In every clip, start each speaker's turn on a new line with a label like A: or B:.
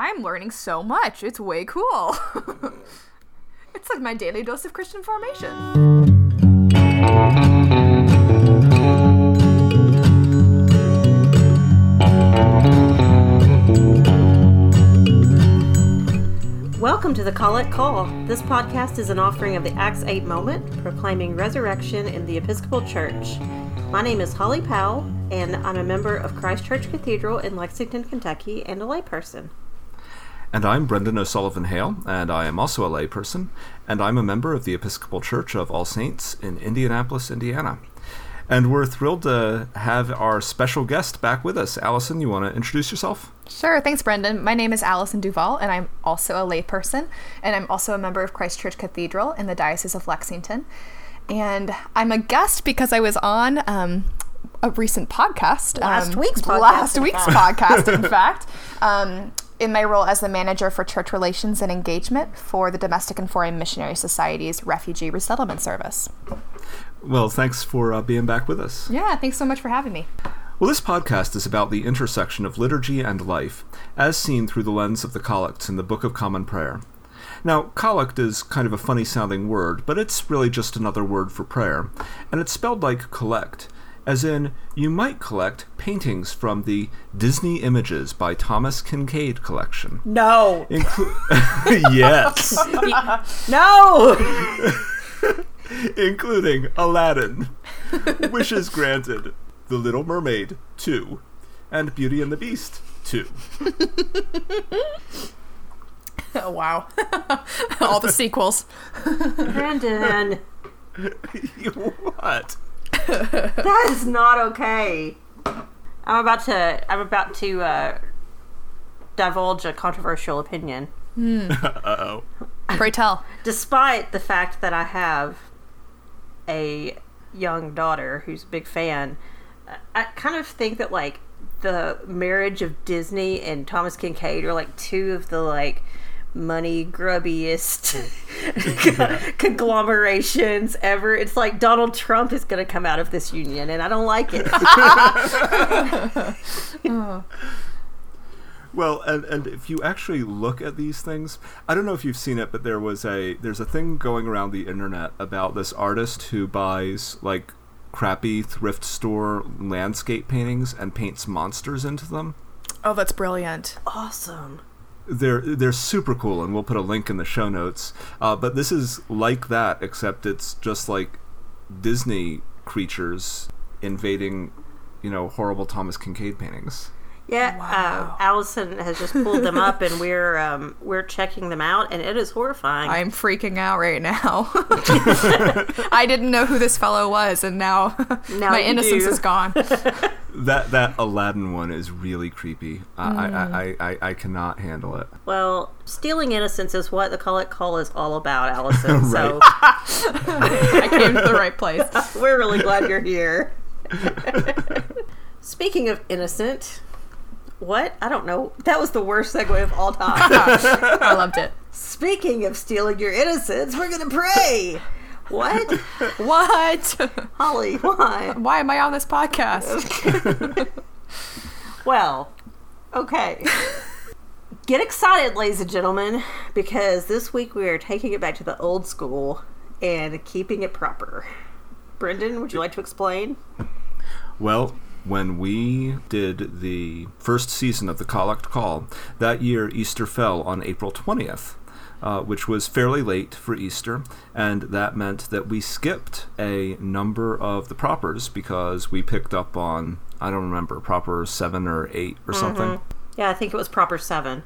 A: I'm learning so much. It's way cool. it's like my daily dose of Christian formation.
B: Welcome to the Collect Call. This podcast is an offering of the Acts 8 moment, proclaiming resurrection in the Episcopal Church. My name is Holli Powell, and I'm a member of Christ Church Cathedral in Lexington, Kentucky, and a layperson.
C: And I'm Brendan O'Sullivan Hale, and I am also a layperson, and I'm a member of the Episcopal Church of All Saints in Indianapolis, Indiana. And we're thrilled to have our special guest back with us. Allison, you want to introduce yourself?
A: Sure, thanks, Brendan. My name is Allison Duval, and I'm also a layperson, and I'm also a member of Christ Church Cathedral in the Diocese of Lexington. And I'm a guest because I was on um, a recent podcast.
B: Last
A: um,
B: week's podcast,
A: Last
B: in
A: week's
B: fact.
A: podcast, in fact. Um, in my role as the manager for church relations and engagement for the Domestic and Foreign Missionary Society's Refugee Resettlement Service.
C: Well, thanks for uh, being back with us.
A: Yeah, thanks so much for having me.
C: Well, this podcast is about the intersection of liturgy and life, as seen through the lens of the collects in the Book of Common Prayer. Now, collect is kind of a funny sounding word, but it's really just another word for prayer, and it's spelled like collect, as in, you might collect paintings from the Disney Images by Thomas Kinkade collection.
B: No!
C: Inclu- yes,
B: No!
C: including Aladdin, Wishes Granted, The Little Mermaid 2, and Beauty and the Beast 2.
A: Oh, wow. All the sequels.
B: Brendan,
C: what?
B: that is not okay. I'm about to, I'm about to, uh, divulge a controversial opinion.
C: Uh oh.
A: Pray tell.
B: despite the fact that I have a young daughter who's a big fan, I kind of think that like the marriage of Disney and Thomas Kinkade are like two of the like money grubbiest conglomerations ever. It's like Donald Trump is going to come out of this union, and I don't like it. Oh.
C: Well, and and if you actually look at these things, I don't know if you've seen it, but there was a there's a thing going around the internet about this artist who buys like crappy thrift store landscape paintings and paints monsters into them.
A: Oh, that's brilliant.
B: awesome.
C: They're they're super cool, and we'll put a link in the show notes. Uh, but this is like that, except it's just like Disney creatures invading, you know, horrible Thomas Kinkade paintings.
B: Yeah,
A: Wow.
B: uh, Allison has just pulled them up, and we're um, we're checking them out, and it is horrifying.
A: I'm freaking out right now. I didn't know who this fellow was, and now,
B: Now
A: my innocence
B: do.
A: is gone.
C: That that Aladdin one is really creepy. I, I, mm. I, I, I cannot handle it.
B: Well, stealing innocence is what the Collect Call is all about, Allison. So
A: I came to the right place.
B: we're really glad you're here. Speaking of innocent, what? I don't know. That was the worst segue of all time.
A: I loved it.
B: Speaking of stealing your innocence, we're going to pray. What?
A: What?
B: Holli, why?
A: Why am I on this podcast?
B: Well, okay. Get excited, ladies and gentlemen, because this week we are taking it back to the old school and keeping it proper. Brendan, would you like to explain?
C: Well, when we did the first season of the Collect Call, that year Easter fell on April 20th, uh, which was fairly late for Easter, and that meant that we skipped a number of the propers because we picked up on, I don't remember, proper 7 or 8 or something.
B: Yeah, I think it was proper seven.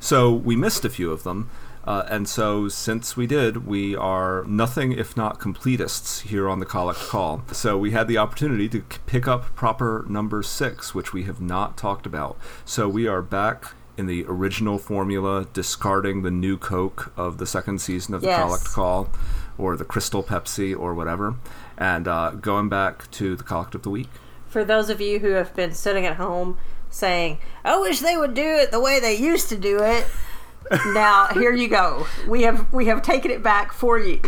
C: So we missed a few of them. Uh, and so, since we did, we are nothing if not completists here on the Collect Call. So, we had the opportunity to pick up proper number six, which we have not talked about. So, we are back in the original formula, discarding the new Coke of the second season of the
B: Yes.
C: Collect Call, or the Crystal Pepsi, or whatever, and uh, going back to the Collect of the Week.
B: For those of you who have been sitting at home saying, I wish they would do it the way they used to do it. now, here you go. We have we have taken it back for you.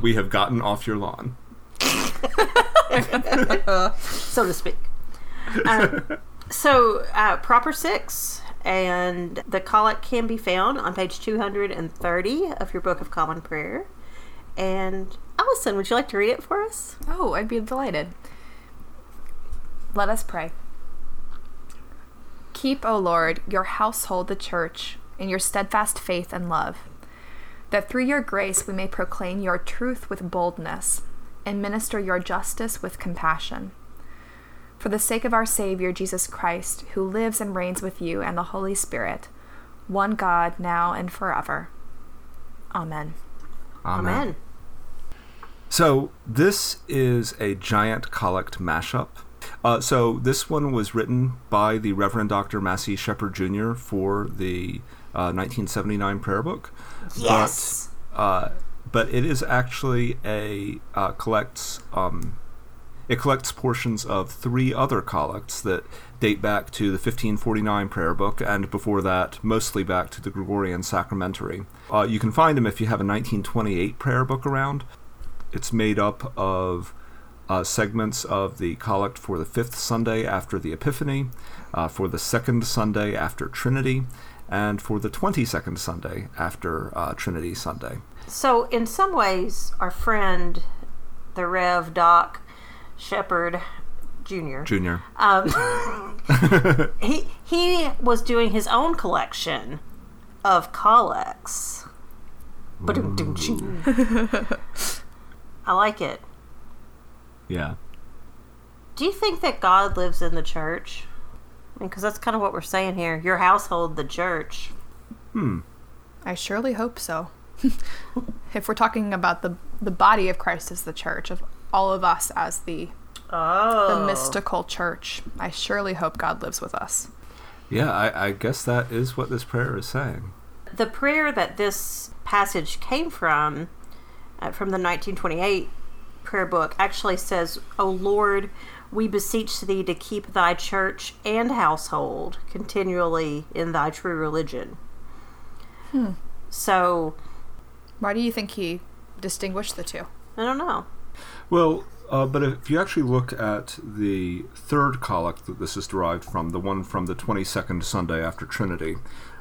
C: We have gotten off your lawn.
B: so to speak. Um, so, uh, proper six. And the collect can be found on page 230 of your Book of Common Prayer. And Allison, would you like to read it for us?
A: Oh, I'd be delighted. Let us pray. Keep, O Lord, your household, the church, in your steadfast faith and love, that through your grace we may proclaim your truth with boldness and minister your justice with compassion. For the sake of our Savior, Jesus Christ, who lives and reigns with you and the Holy Spirit, one God, now and forever. Amen.
B: Amen.
C: So this is a giant collect mashup. Uh, so this one was written by the Reverend Dr. Massey Shepherd Jr. for the uh, 1979 prayer book.
B: Yes.
C: But, uh, but it is actually a uh, collects um, it collects portions of three other collects that date back to the 1549 prayer book and before that mostly back to the Gregorian sacramentary. Uh, you can find them if you have a 1928 prayer book around. It's made up of uh, segments of the collect for the fifth Sunday after the Epiphany, uh, for the second Sunday after Trinity, and for the 22nd Sunday after uh, Trinity Sunday.
B: So, in some ways, our friend, the Rev Doc Shepherd Jr.,
C: Junior.
B: um, he, he was doing his own collection of collects. Ba-dum-dum-ching. I like it.
C: Yeah.
B: Do you think that God lives in the church? Because that's kind of what we're saying here. Your household, the church.
C: Hmm.
A: I surely hope so. if we're talking about the the body of Christ as the church, of all of us as the
B: Oh.
A: the mystical church, I surely hope God lives with us.
C: Yeah, I, I guess that is what this prayer is saying.
B: The prayer that this passage came from, uh, from the 1928 prayer book, actually says, O Lord, we beseech thee to keep thy church and household continually in thy true religion. So,
A: Why do you think he distinguished the two?
B: I don't know.
C: Well, uh, but if you actually look at the third collect that this is derived from, the one from the 22nd Sunday after Trinity,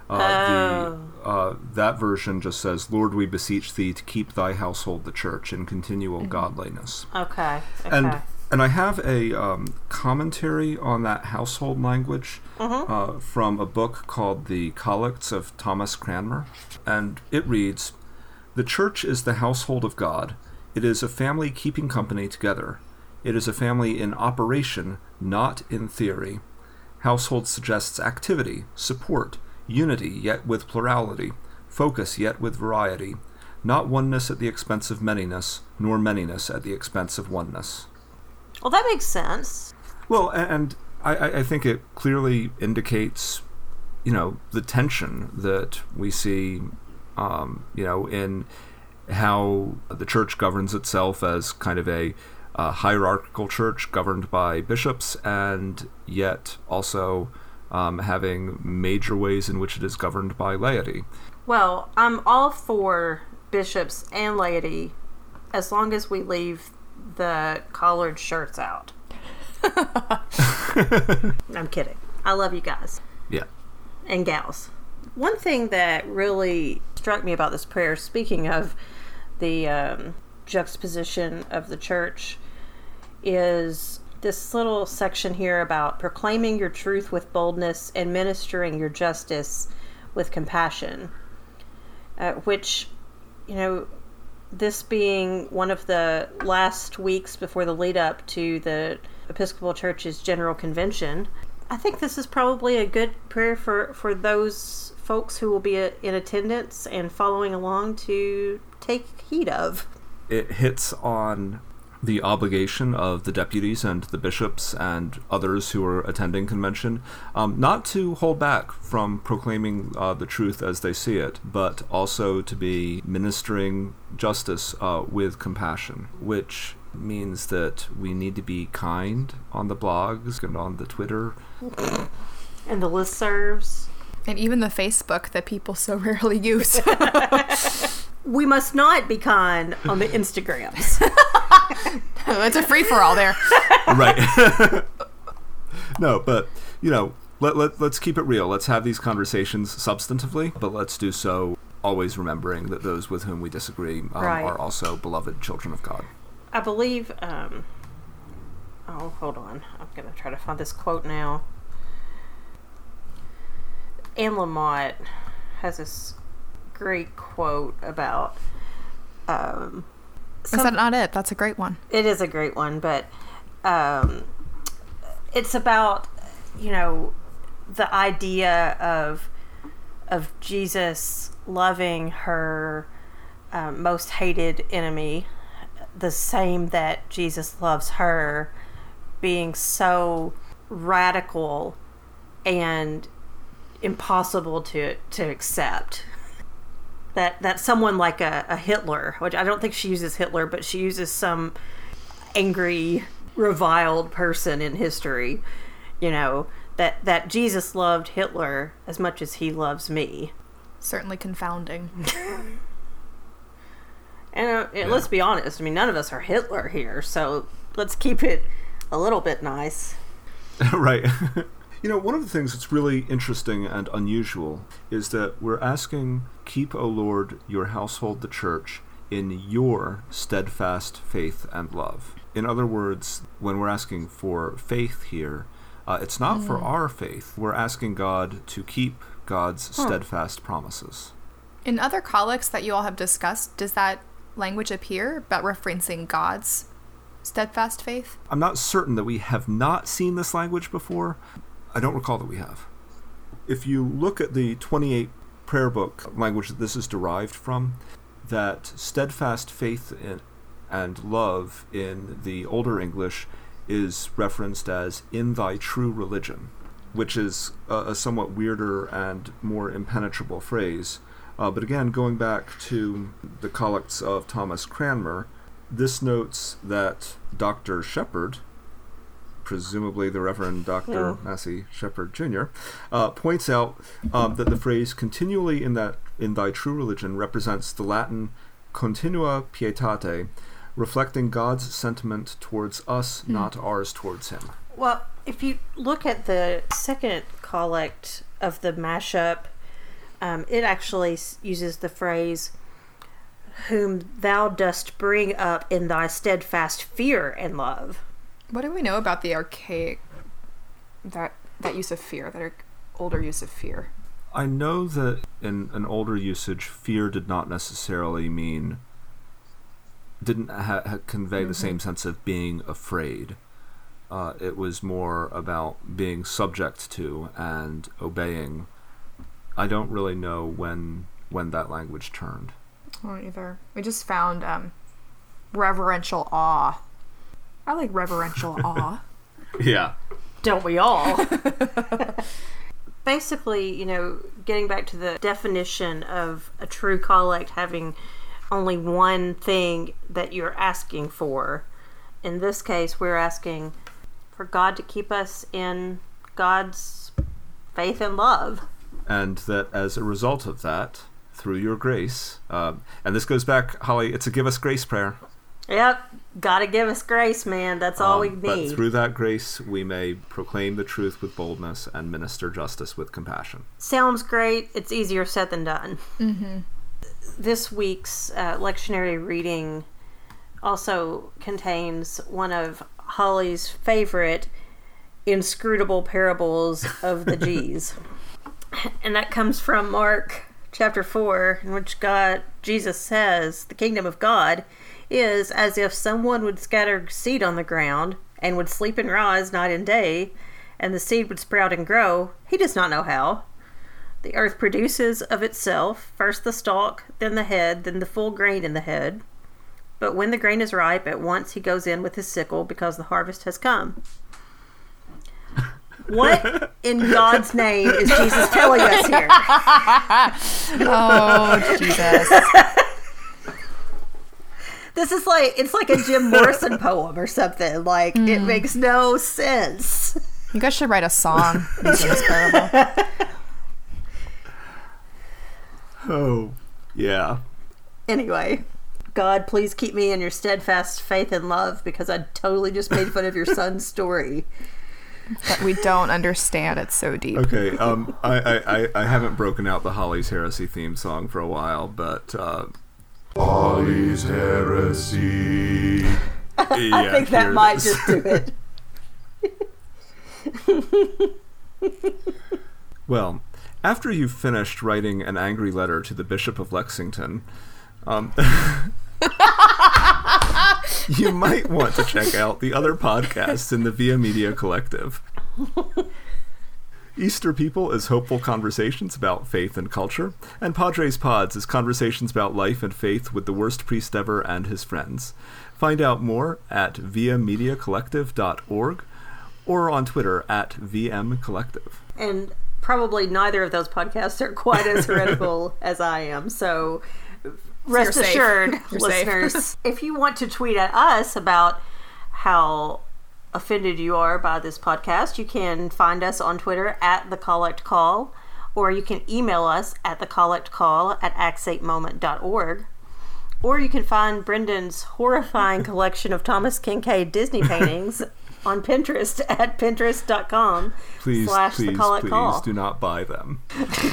C: uh, the, uh, that version just says, Lord, we beseech thee to keep thy household, the church, in continual godliness.
B: Okay. Okay.
C: And and I have a um, commentary on that household language uh, from a book called The Collects of Thomas Cranmer, and it reads: "The church is the household of God. It is a family keeping company together. It is a family in operation, not in theory. Household suggests activity, support, unity yet with plurality, focus yet with variety." Not oneness at the expense of manyness, nor manyness at the expense of oneness.
B: well, that makes sense.
C: Well, and I, I think it clearly indicates, you know, the tension that we see, um, you know, in how the church governs itself as kind of a uh, hierarchical church governed by bishops, and yet also um, having major ways in which it is governed by laity.
B: Well, I'm all for bishops and laity as long as we leave the collared shirts out. I'm kidding. I love you guys
C: Yeah.
B: and gals. One thing that really struck me about this prayer, speaking of the um, juxtaposition of the church, is this little section here about proclaiming your truth with boldness and ministering your justice with compassion. Uh, which, you know, this being one of the last weeks before the lead up to the Episcopal Church's General Convention, I think this is probably a good prayer for, for those folks who will be uh, in attendance and following along to take heed of.
C: it hits on the obligation of the deputies and the bishops and others who are attending convention um, not to hold back from proclaiming uh, the truth as they see it, but also to be ministering justice uh, with compassion, which means that we need to be kind on the blogs and on the Twitter.
B: And the listservs.
A: And even the Facebook that people so rarely use.
B: We must not be kind on the Instagrams.
A: it's a free for all there.
C: right. no, but you know, let, let, let's keep it real. Let's have these conversations substantively, but let's do so always remembering that those with whom we disagree um,
B: Right.
C: are also beloved children of God.
B: I believe. Um, oh, hold on. I'm gonna try to find this quote now. Anne Lamott has this great quote about. Um,
A: Is that not it? That's a great one.
B: it is a great one, but um, it's about you know the idea of of Jesus loving her um, most hated enemy, the same that Jesus loves her, being so radical and impossible to to accept that that someone like a, a Hitler, which I don't think she uses Hitler, but she uses some angry, reviled person in history, you know, that that Jesus loved Hitler as much as he loves me.
A: Certainly confounding.
B: And uh, and let's be honest, I mean, none of us are Hitler here, so let's keep it a little bit nice.
C: right. you know, one of the things that's really interesting and unusual is that we're asking, Keep, O Lord, your household, the church, in your steadfast faith and love. In other words, when we're asking for faith here, uh, it's not for our faith. We're asking God to keep God's steadfast promises.
A: In other collects that you all have discussed, does that language appear about referencing God's steadfast faith?
C: I'm not certain that we have not seen this language before. I don't recall that we have. If you look at the 28 prayer book language that this is derived from, that steadfast faith in, and love in the older English is referenced as in thy true religion, which is a, a somewhat weirder and more impenetrable phrase. Uh, but again, going back to the collects of Thomas Cranmer, this notes that Dr. Shepherd, presumably the Reverend Dr. Massey Shepherd Jr., uh, points out um, that the phrase "continually in that in thy true religion" represents the Latin "continua pietate," reflecting God's sentiment towards us, not ours towards Him.
B: Well, if you look at the second collect of the mashup, um, it actually uses the phrase, whom thou dost bring up in thy steadfast fear and love.
A: What do we know about the archaic that that use of fear, that older use of fear?
C: I know that in an older usage, fear did not necessarily mean didn't ha- ha- convey the same sense of being afraid. Uh, it was more about being subject to and obeying. I don't really know when when that language turned.
A: I don't either. We just found um, reverential awe. I like reverential awe.
C: Yeah.
B: Don't we all? Basically, you know, getting back to the definition of a true collect having only one thing that you're asking for. In this case, we're asking for God to keep us in God's faith and love.
C: And that as a result of that, through your grace, um, and this goes back, Holli, it's a give us grace prayer.
B: Yep, gotta give us grace, man. That's all we
C: Um,
B: need.
C: But through that grace, we may proclaim the truth with boldness and minister justice with compassion.
B: Sounds great. It's easier said than done. Mm-hmm. This week's uh, lectionary reading also contains one of Holli's favorite inscrutable parables of the G's. and that comes from Mark chapter 4, in which God, Jesus says, the kingdom of God is as if someone would scatter seed on the ground and would sleep and rise night and day, and the seed would sprout and grow. He does not know how. The earth produces of itself first the stalk, then the head, then the full grain in the head. But when the grain is ripe, at once he goes in with his sickle because the harvest has come. What in God's name is Jesus telling us here?
A: Oh Jesus!
B: This is like it's like a Jim Morrison poem or something. Like it makes no sense.
A: You guys should write a song this.
C: Oh, yeah.
B: Anyway, God, please keep me in your steadfast faith and love because I totally just made fun of your son's story.
A: that we don't understand. It's so deep.
C: Okay, um, I, I, I- I haven't broken out the Holli's Heresy theme song for a while, but uh,
D: Holli's heresy.
C: yeah,
B: I think that
C: it
B: might just do it.
C: Well, after you've finished writing an angry letter to the Bishop of Lexington, um, you might want to check out the other podcasts in the Via Media Collective. Easter People is hopeful conversations about faith and culture, and Padres Pods is conversations about life and faith with the worst priest ever and his friends. Find out more at viamediacollective.org or on Twitter at vmcollective.
B: And probably neither of those podcasts are quite as heretical as I am. So rest
A: you're
B: assured, listeners, if you want to tweet at us about how offended you are by this podcast, you can find us on Twitter at the Collect Call, or you can email us at the Collect Call at acts8moment.org. Or you can find Brendan's horrifying collection of Thomas Kinkade Disney paintings on Pinterest at pinterest.com
C: Please,
B: slash
C: please,
B: the call it
C: please
B: call.
C: do not buy them.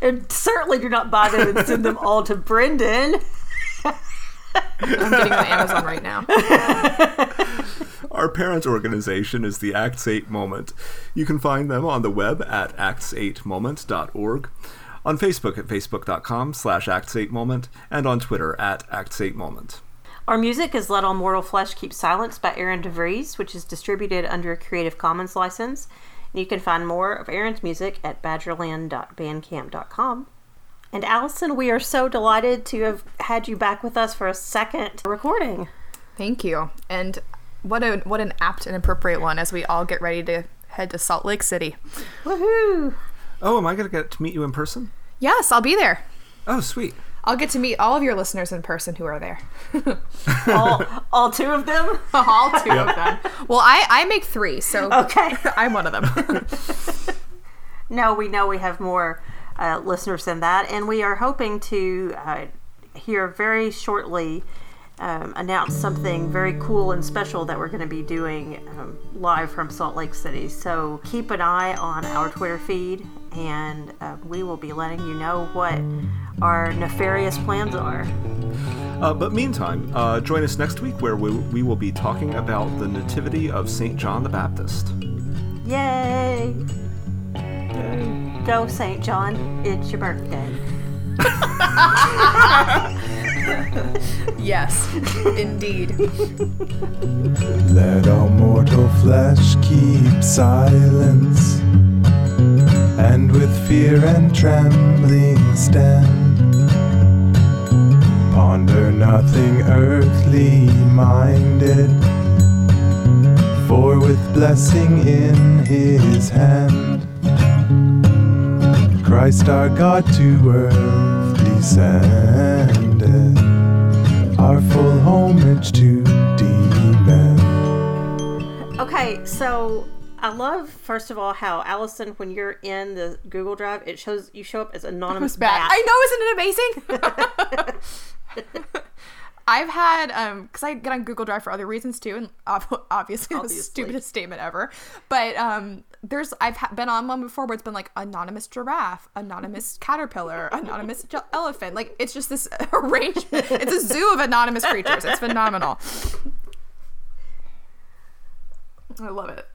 B: And certainly do not buy them and send them all to Brendan.
A: I'm getting on Amazon right now.
C: Our parent organization is the Acts 8 Moment. You can find them on the web at acts8moment.org, on Facebook at facebook.com slash acts8moment, and on Twitter at acts8moment.
B: Our music is Let All Mortal Flesh Keep Silence by Aaron DeVries, which is distributed under a Creative Commons license. And you can find more of Aaron's music at badgerland.bandcamp.com. And Allison, we are so delighted to have had you back with us for a second recording.
A: Thank you. And what a what an apt and appropriate one as we all get ready to head to Salt Lake City.
B: Woohoo!
C: Oh, am I going to get to meet you in person?
A: Yes, I'll be there.
C: Oh, sweet.
A: I'll get to meet all of your listeners in person who are there.
B: All, all two of them?
A: all two of them. Well, I I make three, so
B: Okay.
A: I'm one of them.
B: No, we know we have more uh, listeners than that, and we are hoping to uh, hear very shortly um, announce something very cool and special that we're going to be doing um, live from Salt Lake City. So keep an eye on our Twitter feed, and uh, we will be letting you know what our nefarious plans are.
C: Uh, but meantime, uh, join us next week where we, we will be talking about the Nativity of St. John the Baptist.
B: Yay! Go, St. John, it's your birthday.
A: yes, indeed.
D: Let our mortal flesh keep silence, and with fear and trembling stand. Ponder nothing earthly minded, for with blessing in his hand, Christ our God to earth descended, our full homage to demand.
B: Okay, so I love first of all how Allison, when you're in the Google Drive, it shows you show up as anonymous
A: was bad.
B: bat.
A: I know, isn't it amazing? I've had um because I get on Google Drive for other reasons too, and ob- obviously, the stupidest statement ever. But um, there's I've ha- been on one before where it's been like anonymous giraffe, anonymous caterpillar, anonymous ge- elephant. Like it's just this arrangement. It's a zoo of anonymous creatures. It's phenomenal. I love it.